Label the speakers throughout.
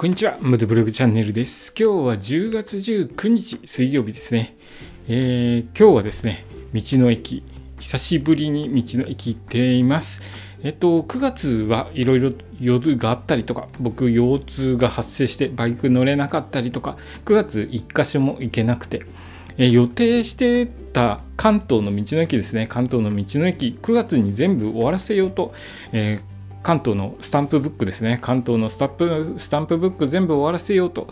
Speaker 1: こんにちは。ムドブログチャンネルです。今日は10月19日水曜日ですね。えー、今日はですね、道の駅、久しぶりに道の駅行っています。えっと、9月はいろいろ夜があったりとか、僕、腰痛が発生してバイク乗れなかったりとか、9月1箇所も行けなくて、え予定してた関東の道の駅ですね、関東の道の駅、9月に全部終わらせようと、えー関東のスタンプブックですね。関東のスタンプスタンプブック全部終わらせようと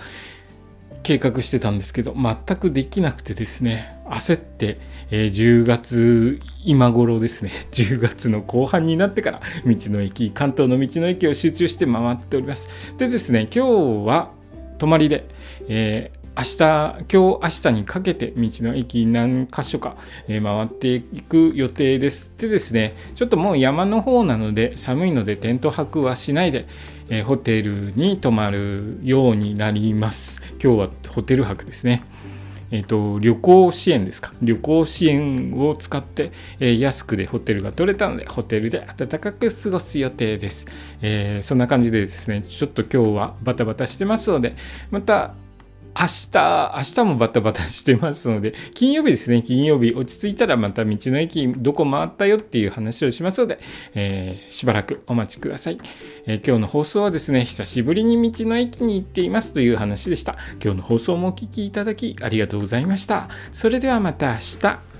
Speaker 1: 計画してたんですけど全くできなくてですね焦って、えー、10月今頃ですね 10月の後半になってから道の駅関東の道の駅を集中して回っております。でですね今日は泊まりで、え明日今日明日にかけて道の駅何箇所か、え回っていく予定です。でですねちょっともう山の方なので寒いのでテント泊はしないで、えホテルに泊まるようになります。今日はホテル泊ですね。えーと、旅行支援ですか。旅行支援を使って、えー、安くでホテルが取れたのでホテルで暖かく過ごす予定です、えー、そんな感じでですねちょっと今日はバタバタしてますのでまた明日、明日もバタバタしてますので、金曜日ですね、金曜日落ち着いたらまた道の駅どこ回ったよっていう話をしますので、えー、しばらくお待ちください、えー、今日の放送はですね、久しぶりに道の駅に行っていますという話でした。今日の放送もお聴きいただきありがとうございました。それではまた明日。